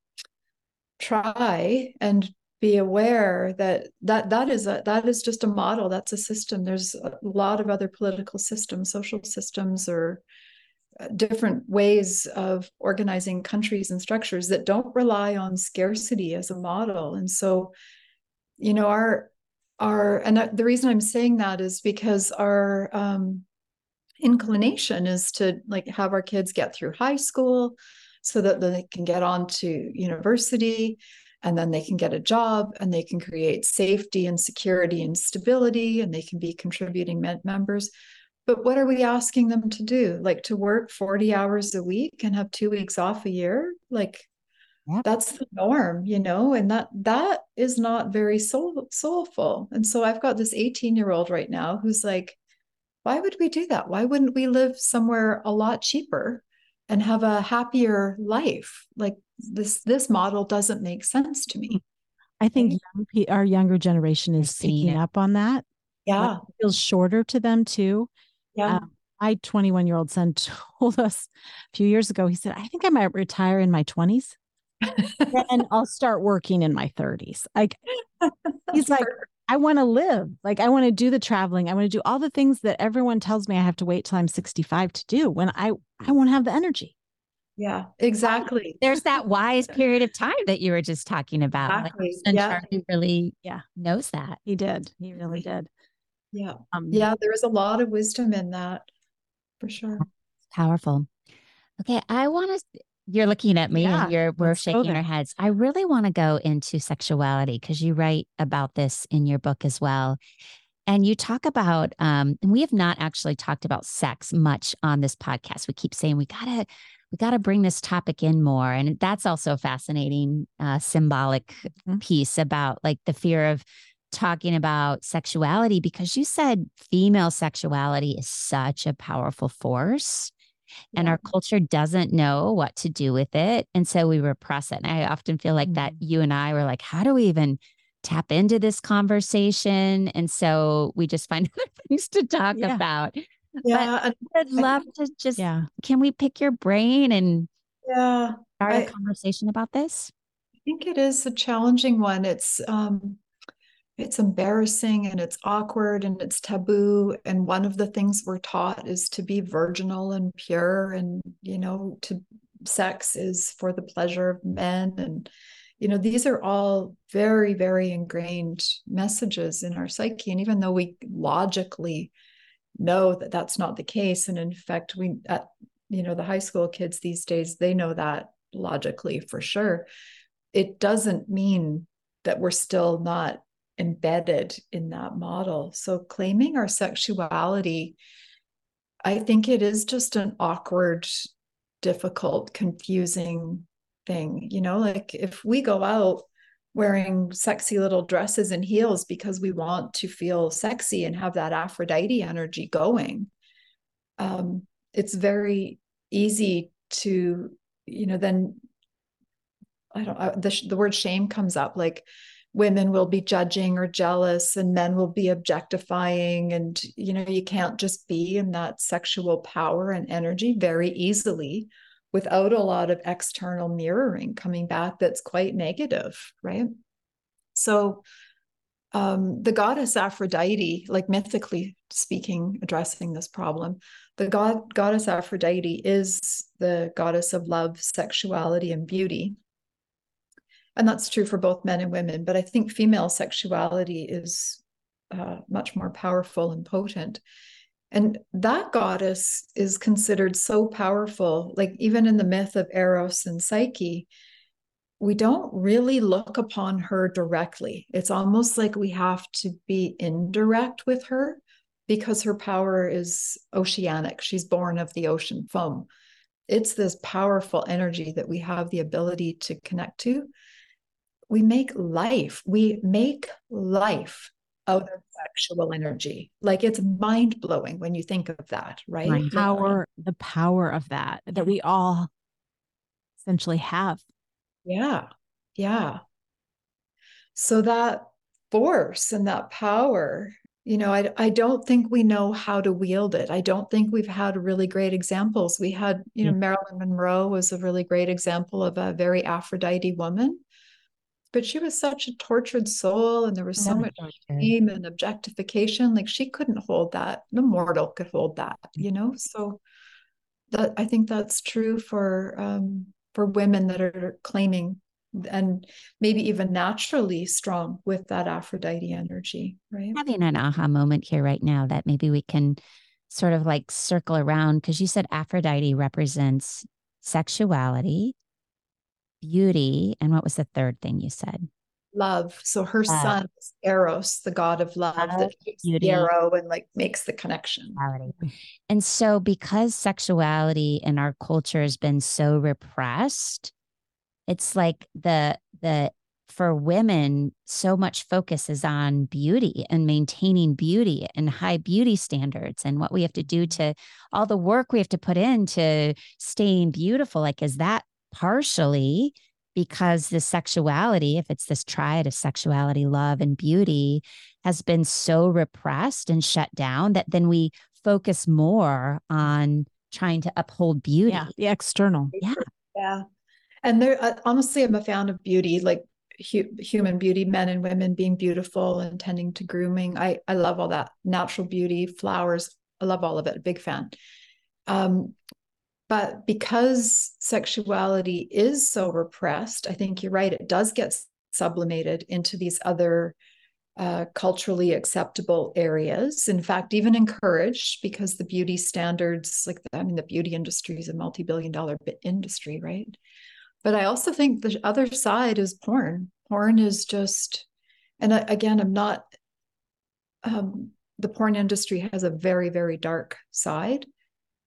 try and be aware that that that is a that is just a model that's a system there's a lot of other political systems social systems or uh, different ways of organizing countries and structures that don't rely on scarcity as a model and so you know our our and the reason i'm saying that is because our um, inclination is to like have our kids get through high school so that they can get on to university and then they can get a job and they can create safety and security and stability and they can be contributing members. But what are we asking them to do? Like to work 40 hours a week and have two weeks off a year? Like Yep. that's the norm you know and that that is not very soul, soulful. And so i've got this 18 year old right now who's like why would we do that? Why wouldn't we live somewhere a lot cheaper and have a happier life? Like this this model doesn't make sense to me. I think young, our younger generation is picking up on that. Yeah. it feels shorter to them too. Yeah. Um, my 21 year old son told us a few years ago he said i think i might retire in my 20s and I'll start working in my 30s. Like he's like, I want to live. Like I want to do the traveling. I want to do all the things that everyone tells me I have to wait till I'm 65 to do when I I won't have the energy. Yeah, exactly. There's that wise period of time that you were just talking about. Exactly. Like, yeah. Charlie really yeah knows that. He did. He really did. Yeah. Um, yeah, there is a lot of wisdom in that for sure. Powerful. Okay, I want to you're looking at me yeah, and you're we're shaking our heads. I really want to go into sexuality because you write about this in your book as well. And you talk about, um, and we have not actually talked about sex much on this podcast. We keep saying we gotta, we gotta bring this topic in more, and that's also a fascinating, uh, symbolic mm-hmm. piece about like the fear of talking about sexuality because you said female sexuality is such a powerful force and our culture doesn't know what to do with it. And so we repress it. And I often feel like mm-hmm. that you and I were like, how do we even tap into this conversation? And so we just find other things to talk yeah. about. Yeah. But I'd love to just, yeah. can we pick your brain and yeah, start I, a conversation about this? I think it is a challenging one. It's, um, it's embarrassing and it's awkward and it's taboo and one of the things we're taught is to be virginal and pure and you know to sex is for the pleasure of men and you know these are all very very ingrained messages in our psyche and even though we logically know that that's not the case and in fact we at you know the high school kids these days they know that logically for sure it doesn't mean that we're still not embedded in that model so claiming our sexuality i think it is just an awkward difficult confusing thing you know like if we go out wearing sexy little dresses and heels because we want to feel sexy and have that Aphrodite energy going. Um, it's very easy to, you know, then I don't, uh, the, the word shame comes up like women will be judging or jealous and men will be objectifying. And, you know, you can't just be in that sexual power and energy very easily without a lot of external mirroring coming back that's quite negative, right? So, um, the goddess Aphrodite, like mythically speaking, addressing this problem, the god goddess Aphrodite is the goddess of love, sexuality, and beauty. And that's true for both men and women. But I think female sexuality is uh, much more powerful and potent. And that goddess is considered so powerful, like even in the myth of Eros and Psyche, we don't really look upon her directly. It's almost like we have to be indirect with her because her power is oceanic. She's born of the ocean foam. It's this powerful energy that we have the ability to connect to. We make life, we make life out of sexual energy. Like it's mind blowing when you think of that, right? The power, the power of that that we all essentially have. Yeah. Yeah. So that force and that power, you know, I, I don't think we know how to wield it. I don't think we've had really great examples. We had, you know, mm-hmm. Marilyn Monroe was a really great example of a very Aphrodite woman but she was such a tortured soul and there was so much shame and objectification like she couldn't hold that no mortal could hold that you know? So that i think that's true for um, for women that are claiming and maybe even naturally strong with that aphrodite energy right? Having an aha moment here right now that maybe we can sort of like circle around because you said aphrodite represents sexuality beauty. And what was the third thing you said? Love. So her love. son is Eros, the god of love, love that shoots beauty. the arrow and like makes the connection. And so because sexuality in our culture has been so repressed, it's like the the for women, so much focus is on beauty and maintaining beauty and high beauty standards and what we have to do to all the work we have to put into staying beautiful. Like, is that partially because the sexuality, if it's this triad of sexuality, love, and beauty, has been so repressed and shut down that then we focus more on trying to uphold beauty. Yeah, the external. Yeah. Yeah. And there, uh, honestly, I'm a fan of beauty, like hu- human beauty, men and women being beautiful and tending to grooming. I, I love all that natural beauty, flowers. I love all of it. Big fan. Um, but because sexuality is so repressed, I think you're right, it does get sublimated into these other uh, culturally acceptable areas. In fact, even encouraged because the beauty standards, like I mean, the beauty industry is a multi billion dollar industry, right? But I also think the other side is porn. Porn is just, and again, I'm not, um, the porn industry has a very, very dark side.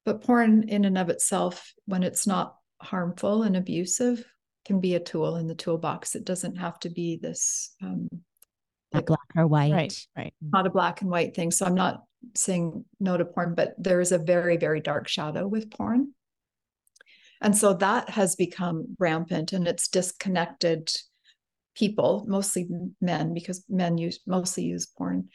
But porn, in and of itself, when it's not harmful and abusive, can be a tool in the toolbox. It doesn't have to be this um, like black or white. Right, right. Not a black and white thing. So I'm not saying no to porn, but there is a very, very dark shadow with porn. And so that has become rampant and it's disconnected people, mostly men, because men use mostly use porn,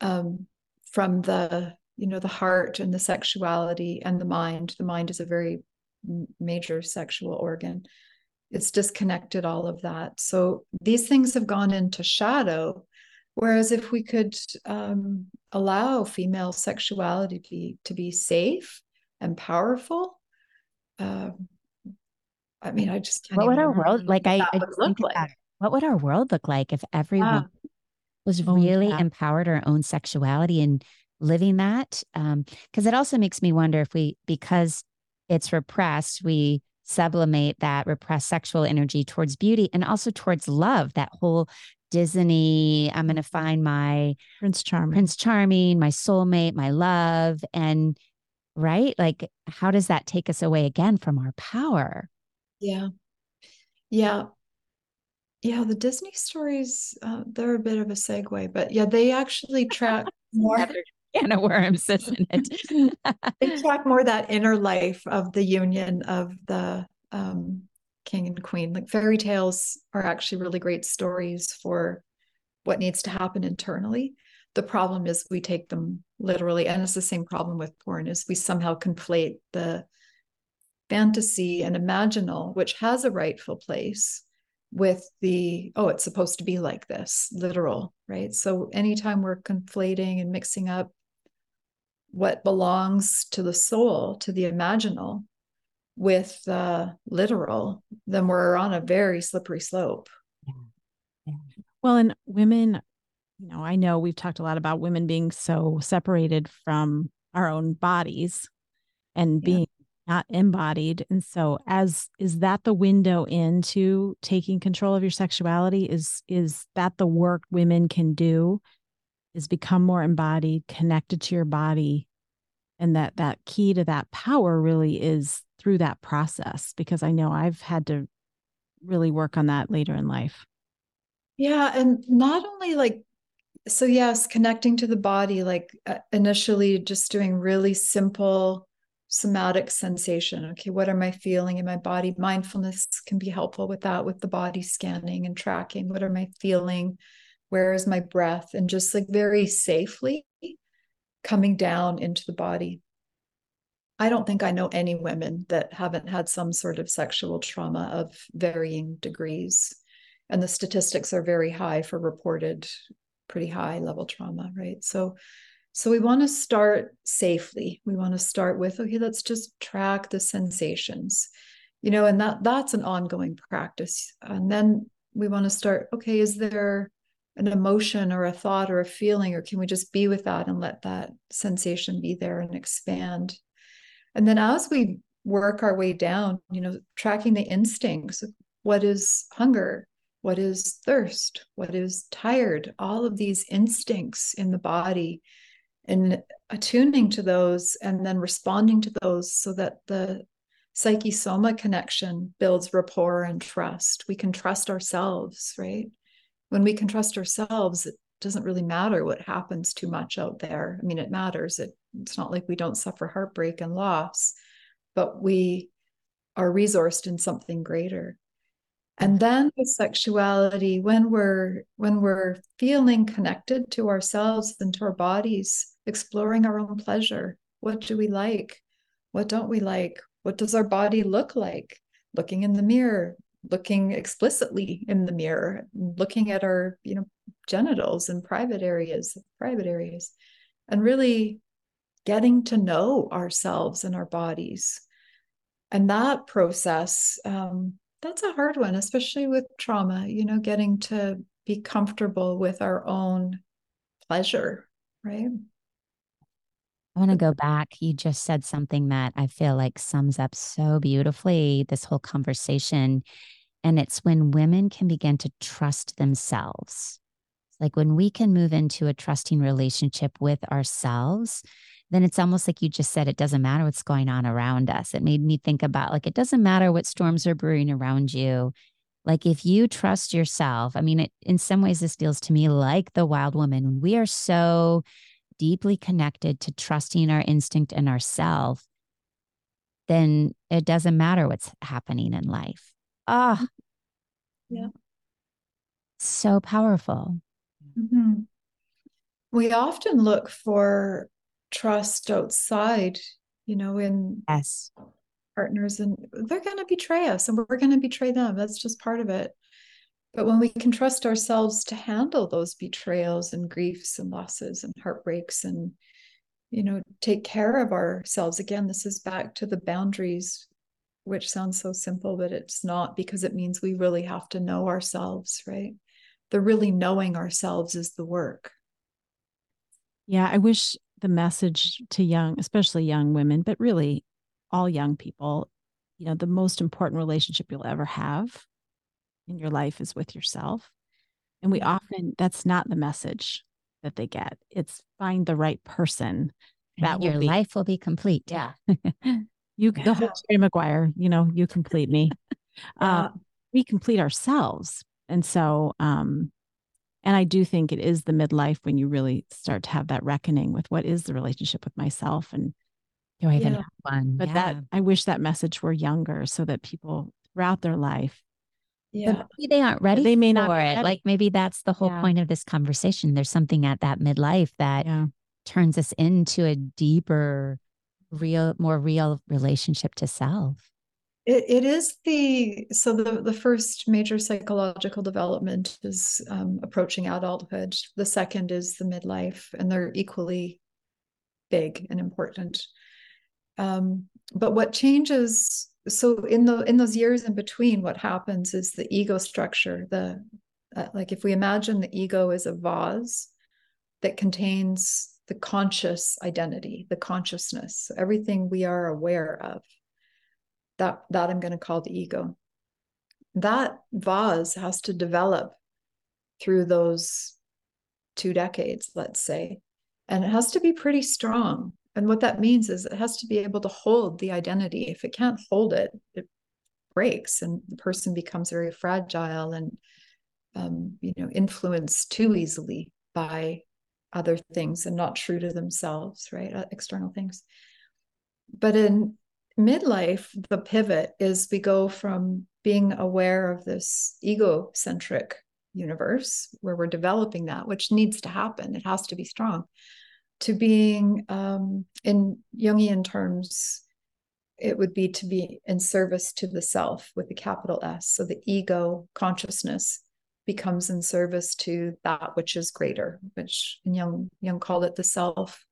um, from the you know the heart and the sexuality and the mind. The mind is a very major sexual organ. It's disconnected all of that. So these things have gone into shadow. Whereas if we could um, allow female sexuality to be to be safe and powerful uh, i mean i just what would our world like i, I look like. what would our world look like if everyone was really yeah. empowered our own sexuality and living that. Um, because it also makes me wonder if we, because it's repressed, we sublimate that repressed sexual energy towards beauty and also towards love, that whole Disney, I'm going to find my Prince Charming. Prince Charming, my soulmate, my love. And right, like, how does that take us away again from our power? Yeah. Yeah. Yeah. The Disney stories, uh, they're a bit of a segue, but yeah, they actually track more. Can of worms, isn't it? they more that inner life of the union of the um, king and queen. Like fairy tales are actually really great stories for what needs to happen internally. The problem is we take them literally, and it's the same problem with porn is we somehow conflate the fantasy and imaginal, which has a rightful place, with the oh, it's supposed to be like this, literal, right? So anytime we're conflating and mixing up what belongs to the soul, to the imaginal, with the literal, then we're on a very slippery slope. Yeah. Yeah. Well, and women, you know, I know we've talked a lot about women being so separated from our own bodies and being yeah. not embodied. And so as is that the window into taking control of your sexuality? Is is that the work women can do? Is become more embodied, connected to your body. And that that key to that power really is through that process because I know I've had to really work on that later in life. Yeah. And not only like, so yes, connecting to the body, like uh, initially just doing really simple somatic sensation. Okay, what am I feeling in my body? Mindfulness can be helpful with that, with the body scanning and tracking. What am I feeling? Where is my breath? And just like very safely coming down into the body. I don't think I know any women that haven't had some sort of sexual trauma of varying degrees. And the statistics are very high for reported pretty high level trauma, right? So so we want to start safely. We want to start with okay, let's just track the sensations. You know, and that that's an ongoing practice. And then we want to start okay, is there an emotion or a thought or a feeling or can we just be with that and let that sensation be there and expand and then as we work our way down, you know, tracking the instincts what is hunger? What is thirst? What is tired? All of these instincts in the body and attuning to those and then responding to those so that the psyche soma connection builds rapport and trust. We can trust ourselves, right? When we can trust ourselves, it doesn't really matter what happens too much out there. I mean, it matters. It it's not like we don't suffer heartbreak and loss, but we are resourced in something greater. And then with sexuality, when we're when we're feeling connected to ourselves and to our bodies, exploring our own pleasure. What do we like? What don't we like? What does our body look like? Looking in the mirror, looking explicitly in the mirror, looking at our, you know, genitals and private areas, private areas, and really getting to know ourselves and our bodies. And that process, um, that's a hard one, especially with trauma, you know, getting to be comfortable with our own pleasure, right? I want to go back. You just said something that I feel like sums up so beautifully this whole conversation. And it's when women can begin to trust themselves. Like when we can move into a trusting relationship with ourselves, then it's almost like you just said, it doesn't matter what's going on around us. It made me think about like, it doesn't matter what storms are brewing around you. Like, if you trust yourself, I mean, it, in some ways, this feels to me like the wild woman. We are so deeply connected to trusting our instinct and ourself, then it doesn't matter what's happening in life. Ah, oh, yeah. So powerful. Mm-hmm. We often look for trust outside, you know, in yes. partners, and they're going to betray us and we're going to betray them. That's just part of it. But when we can trust ourselves to handle those betrayals and griefs and losses and heartbreaks and, you know, take care of ourselves, again, this is back to the boundaries, which sounds so simple, but it's not because it means we really have to know ourselves, right? The really knowing ourselves is the work. Yeah, I wish the message to young, especially young women, but really all young people, you know, the most important relationship you'll ever have in your life is with yourself. And we often, that's not the message that they get. It's find the right person. That your be, life will be complete. Yeah. you, the whole Jerry Maguire, you know, you complete me. yeah. uh, we complete ourselves. And so, um, and I do think it is the midlife when you really start to have that reckoning with what is the relationship with myself and do I even yeah. have one? But yeah. that I wish that message were younger so that people throughout their life yeah. maybe they aren't ready they may not for it. Like maybe that's the whole yeah. point of this conversation. There's something at that midlife that yeah. turns us into a deeper, real, more real relationship to self. It, it is the so the the first major psychological development is um, approaching adulthood. The second is the midlife, and they're equally big and important. Um, but what changes so in the in those years in between what happens is the ego structure the uh, like if we imagine the ego is a vase that contains the conscious identity the consciousness everything we are aware of that that i'm going to call the ego. That vase has to develop through those two decades let's say and it has to be pretty strong and what that means is it has to be able to hold the identity. If it can't hold it, it breaks and the person becomes very fragile and um, you know influenced too easily by other things and not true to themselves, right? Uh, external things. But in midlife, the pivot is we go from being aware of this egocentric universe where we're developing that, which needs to happen. It has to be strong to being um, in Jungian terms, it would be to be in service to the self with the capital S. So the ego consciousness becomes in service to that which is greater, which Jung, Jung called it the self.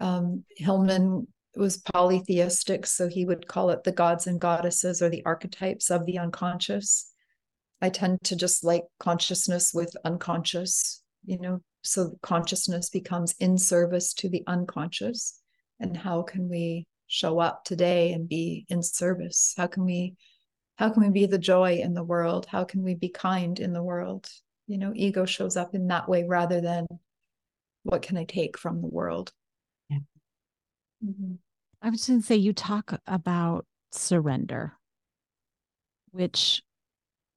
Um, Hillman was polytheistic, so he would call it the gods and goddesses or the archetypes of the unconscious. I tend to just like consciousness with unconscious, you know, so consciousness becomes in service to the unconscious. And how can we show up today and be in service? How can we how can we be the joy in the world? How can we be kind in the world? You know ego shows up in that way rather than what can i take from the world? Yeah. mm-hmm. i was going to say you talk about surrender which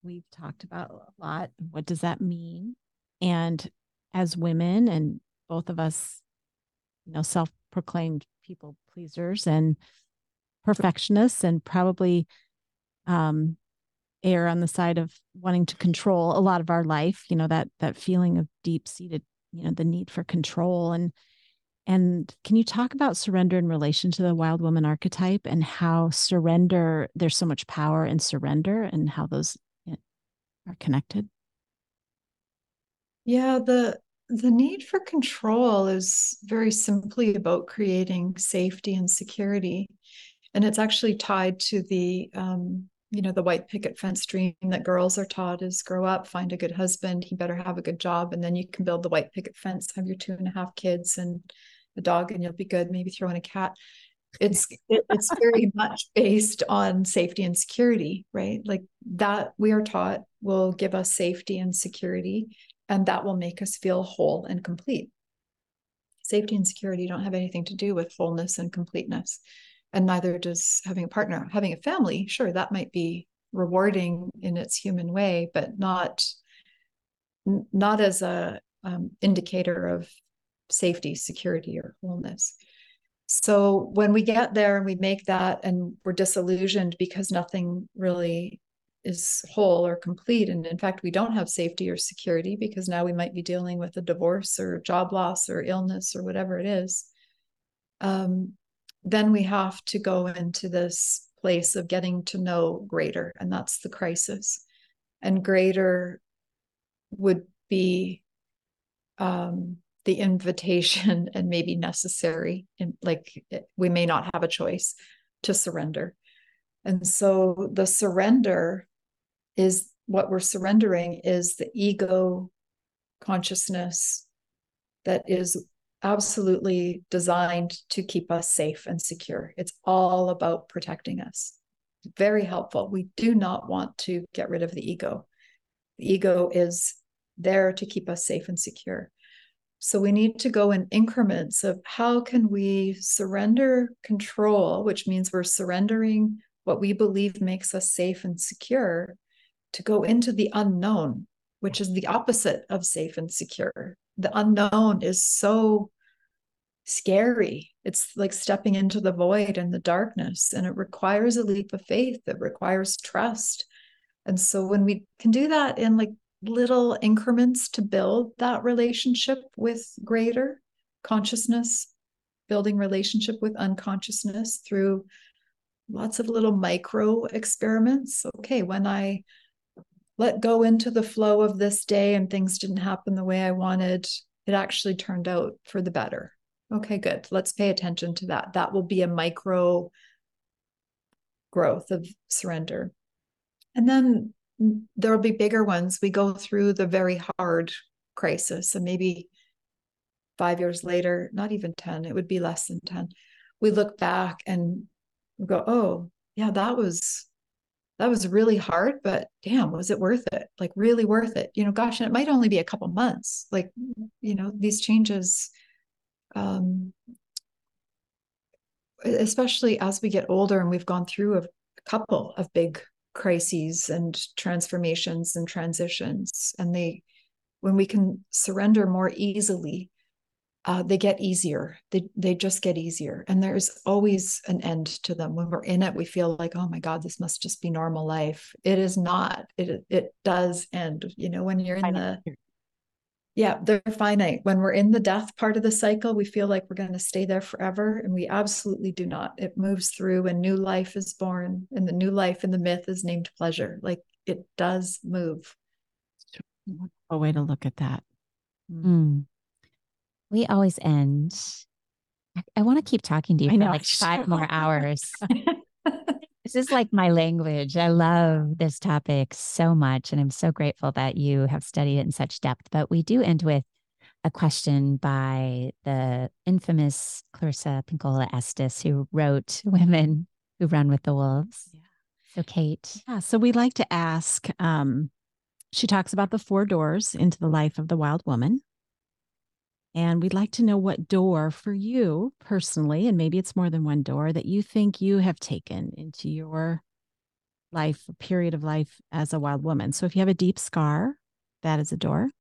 we've talked about a lot what does that mean? And as women and both of us you know self-proclaimed people pleasers and perfectionists and probably um err on the side of wanting to control a lot of our life you know that that feeling of deep seated you know the need for control. And and can you talk about surrender in relation to the wild woman archetype and how surrender there's so much power in surrender and how those are connected? Yeah the the need for control is very simply about creating safety and security. And it's actually tied to the um, you know the white picket fence dream that girls are taught is grow up find a good husband he better have a good job and then you can build the white picket fence have your two and a half kids and a dog and you'll be good maybe throw in a cat. It's it's very much based on safety and security right? Like that we are taught will give us safety and security and that will make us feel whole and complete. Safety and security don't have anything to do with wholeness and completeness. And neither does having a partner. Having a family, sure, that might be rewarding in its human way, but not not as a um, indicator of safety, security, or wholeness. So when we get there and we make that and we're disillusioned because nothing really is whole or complete. And in fact, we don't have safety or security because now we might be dealing with a divorce or job loss or illness or whatever it is. Um, then we have to go into this place of getting to know greater, and that's the crisis. And greater would be um, the invitation and maybe necessary, and like we may not have a choice to surrender. And so the surrender is what we're surrendering is the ego consciousness that is absolutely designed to keep us safe and secure. It's all about protecting us. Very helpful. We do not want to get rid of the ego. The ego is there to keep us safe and secure. So we need to go in increments of how can we surrender control, which means we're surrendering what we believe makes us safe and secure to go into the unknown, which is the opposite of safe and secure. The unknown is so scary. It's like stepping into the void and the darkness, and it requires a leap of faith, it requires trust. And so when we can do that in like little increments to build that relationship with greater consciousness, building relationship with unconsciousness through lots of little micro experiments. Okay, when I let go into the flow of this day and things didn't happen the way I wanted, it actually turned out for the better. Okay, good. Let's pay attention to that. That will be a micro growth of surrender. And then there will be bigger ones. We go through the very hard crisis, and maybe five years later, not even 10, it would be less than 10. We look back and we go, oh, yeah, that was that was really hard, but damn, was it worth it? Like really worth it? You know, gosh, and it might only be a couple months. Like, you know, these changes, um, especially as we get older and we've gone through a couple of big crises and transformations and transitions and they when we can surrender more easily uh, they get easier they, they just get easier and there's always an end to them when we're in it we feel like oh my god this must just be normal life it is not it it does end you know when you're in the yeah, they're finite. When we're in the death part of the cycle, we feel like we're going to stay there forever. And we absolutely do not. It moves through and new life is born. And the new life in the myth is named pleasure. Like it does move. A way to look at that. Mm. We always end. I, I want to keep talking to you I for know. like five more hours. This is like my language. I love this topic so much. And I'm so grateful that you have studied it in such depth. But we do end with a question by the infamous Clarissa Pinkola Estes, who wrote Women Who Run with the Wolves. Yeah. So, Kate. Yeah. So, we like to ask, um, she talks about the four doors into the life of the wild woman. And we'd like to know what door for you personally, and maybe it's more than one door that you think you have taken into your life, a period of life as a wild woman. So if you have a deep scar, that is a door.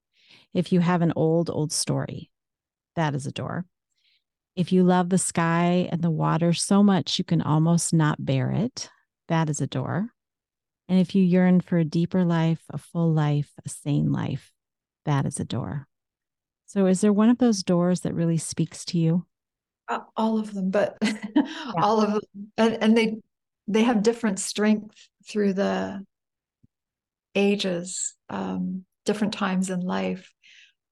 If you have an old, old story, that is a door. If you love the sky and the water so much you can almost not bear it, that is a door. And if you yearn for a deeper life, a full life, a sane life, that is a door. So, is there one of those doors that really speaks to you? Uh, all of them, but yeah. all of them, and, and they they have different strength through the ages, um, different times in life.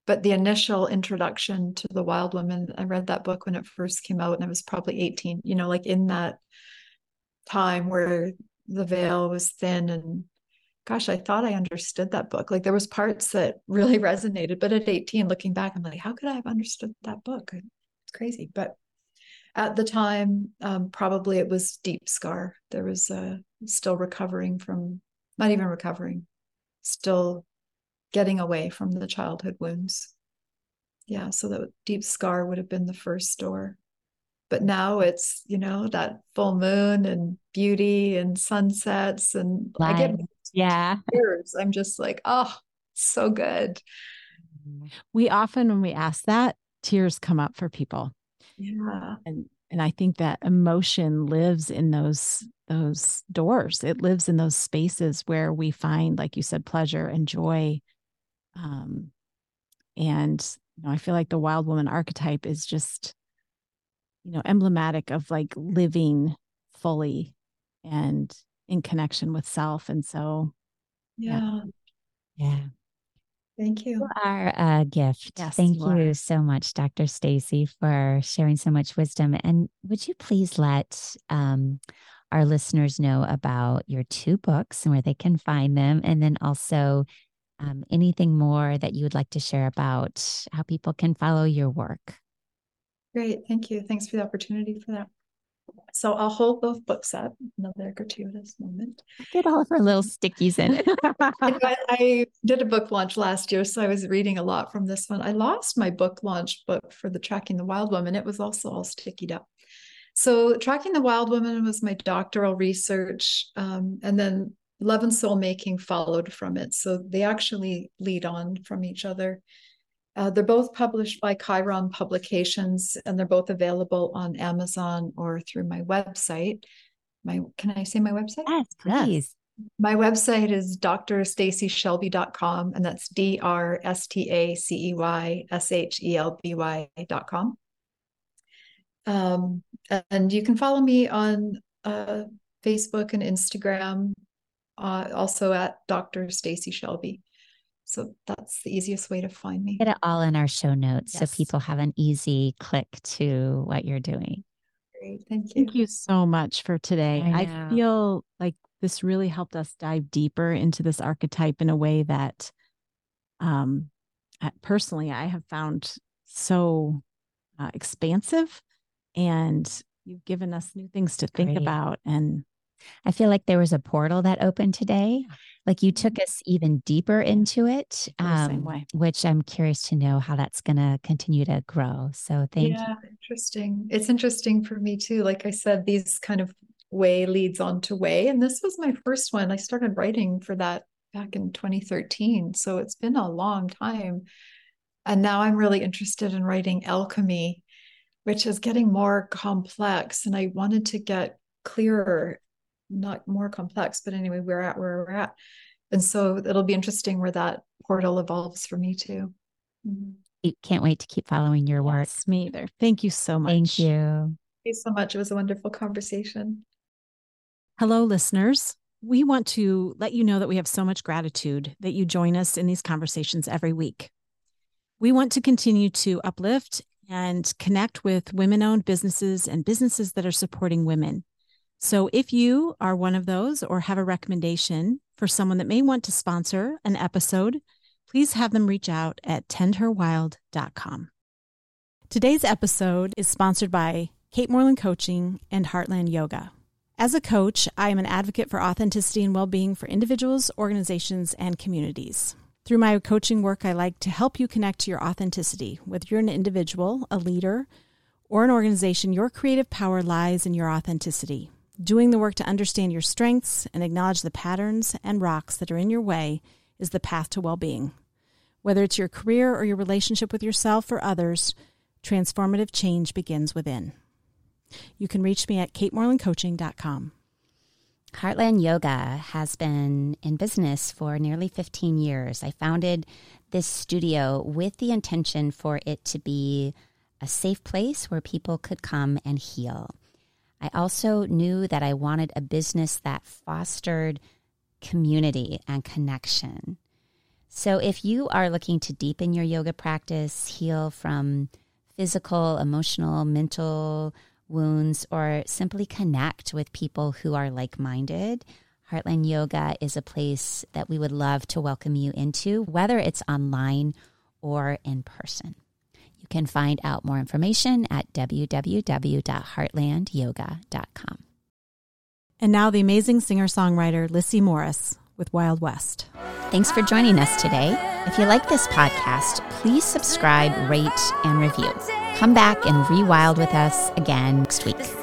But the initial introduction to the Wild Woman, I read that book when it first came out, and I was probably eighteen. You know, like in that time where the veil was thin and gosh, I thought I understood that book. Like there was parts that really resonated, but at 18, looking back, I'm like, how could I have understood that book? It's crazy. But at the time, um, probably it was deep scar. There was still recovering from, not even recovering, still getting away from the childhood wounds. Yeah, so that deep scar would have been the first door. But now it's, you know, that full moon and beauty and sunsets. And I get yeah. Tears. I'm just like, oh, so good. We often, when we ask that, tears come up for people. Yeah. And and I think that emotion lives in those those doors. It lives in those spaces where we find, like you said, pleasure and joy. Um, and you know, I feel like the wild woman archetype is just, you know, emblematic of like living fully and in connection with self. And so, yeah. Yeah. Thank you. you are a gift. Yes, Thank you, you so much, Dr. Stacey, for sharing so much wisdom. And would you please let um, our listeners know about your two books and where they can find them? And then also um, anything more that you would like to share about how people can follow your work? Great. Thank you. Thanks for the opportunity for that. So I'll hold both books up. Another gratuitous moment. Get all of her little stickies in. I, I, did a book launch last year, so I was reading a lot from this one. I lost my book launch book for the Tracking the Wild Woman. It was also all stickied up. So Tracking the Wild Woman was my doctoral research, um, and then Love and Soul Making followed from it. So they actually lead on from each other. Uh, they're both published by Chiron Publications, and they're both available on Amazon or through my website. My can I say my website? Yes, please. My website is drstaceyshelby.com, and that's D R S T A C E Y S H E L B Y.com. Um, and you can follow me on uh, Facebook and Instagram, uh, also at Dr. Stacey Shelby. So that's the easiest way to find me. Get it all in our show notes Yes. so people have an easy click to what you're doing. Great. Thank you. Thank you so much for today. I I, feel like this really helped us dive deeper into this archetype in a way that, um, personally, I have found so uh, expansive, and you've given us new things to think Great. about. And I feel like there was a portal that opened today. Like you took us even deeper into it, feel the same um, which I'm curious to know how that's going to continue to grow. So thank you. yeah, interesting. It's interesting for me too. Like I said, these kind of way leads on to way. And this was my first one. I started writing for that back in 2013. So it's been a long time. And now I'm really interested in writing alchemy, which is getting more complex. And I wanted to get clearer, not more complex, but anyway, we're at where we're at. And so it'll be interesting where that portal evolves for me too. Mm-hmm. You Can't wait to keep following your work. Yes, me either. Thank you so much. Thank you. Thank you so much. It was a wonderful conversation. Hello, listeners. We want to let you know that we have so much gratitude that you join us in these conversations every week. We want to continue to uplift and connect with women owned businesses and businesses that are supporting women. So if you are one of those or have a recommendation for someone that may want to sponsor an episode, please have them reach out at tendherwild.com. Today's episode is sponsored by Kate Moreland Coaching and Heartland Yoga. As a coach, I am an advocate for authenticity and well being for individuals, organizations, and communities. Through my coaching work, I like to help you connect to your authenticity. Whether you're an individual, a leader, or an organization, your creative power lies in your authenticity. Doing the work to understand your strengths and acknowledge the patterns and rocks that are in your way is the path to well being. Whether it's your career or your relationship with yourself or others, transformative change begins within. You can reach me at katemorelandcoaching.com. Heartland Yoga has been in business for nearly 15 years. I founded this studio with the intention for it to be a safe place where people could come and heal. I also knew that I wanted a business that fostered community and connection. So, if you are looking to deepen your yoga practice, heal from physical, emotional, mental wounds, or simply connect with people who are like minded, Heartland Yoga is a place that we would love to welcome you into, whether it's online or in person. You can find out more information at www.heartlandyoga.com. And now the amazing singer songwriter Lissy Morris with Wild West. Thanks for joining us today. If you like this podcast, please subscribe, rate, and review. Come back and rewild with us again next week.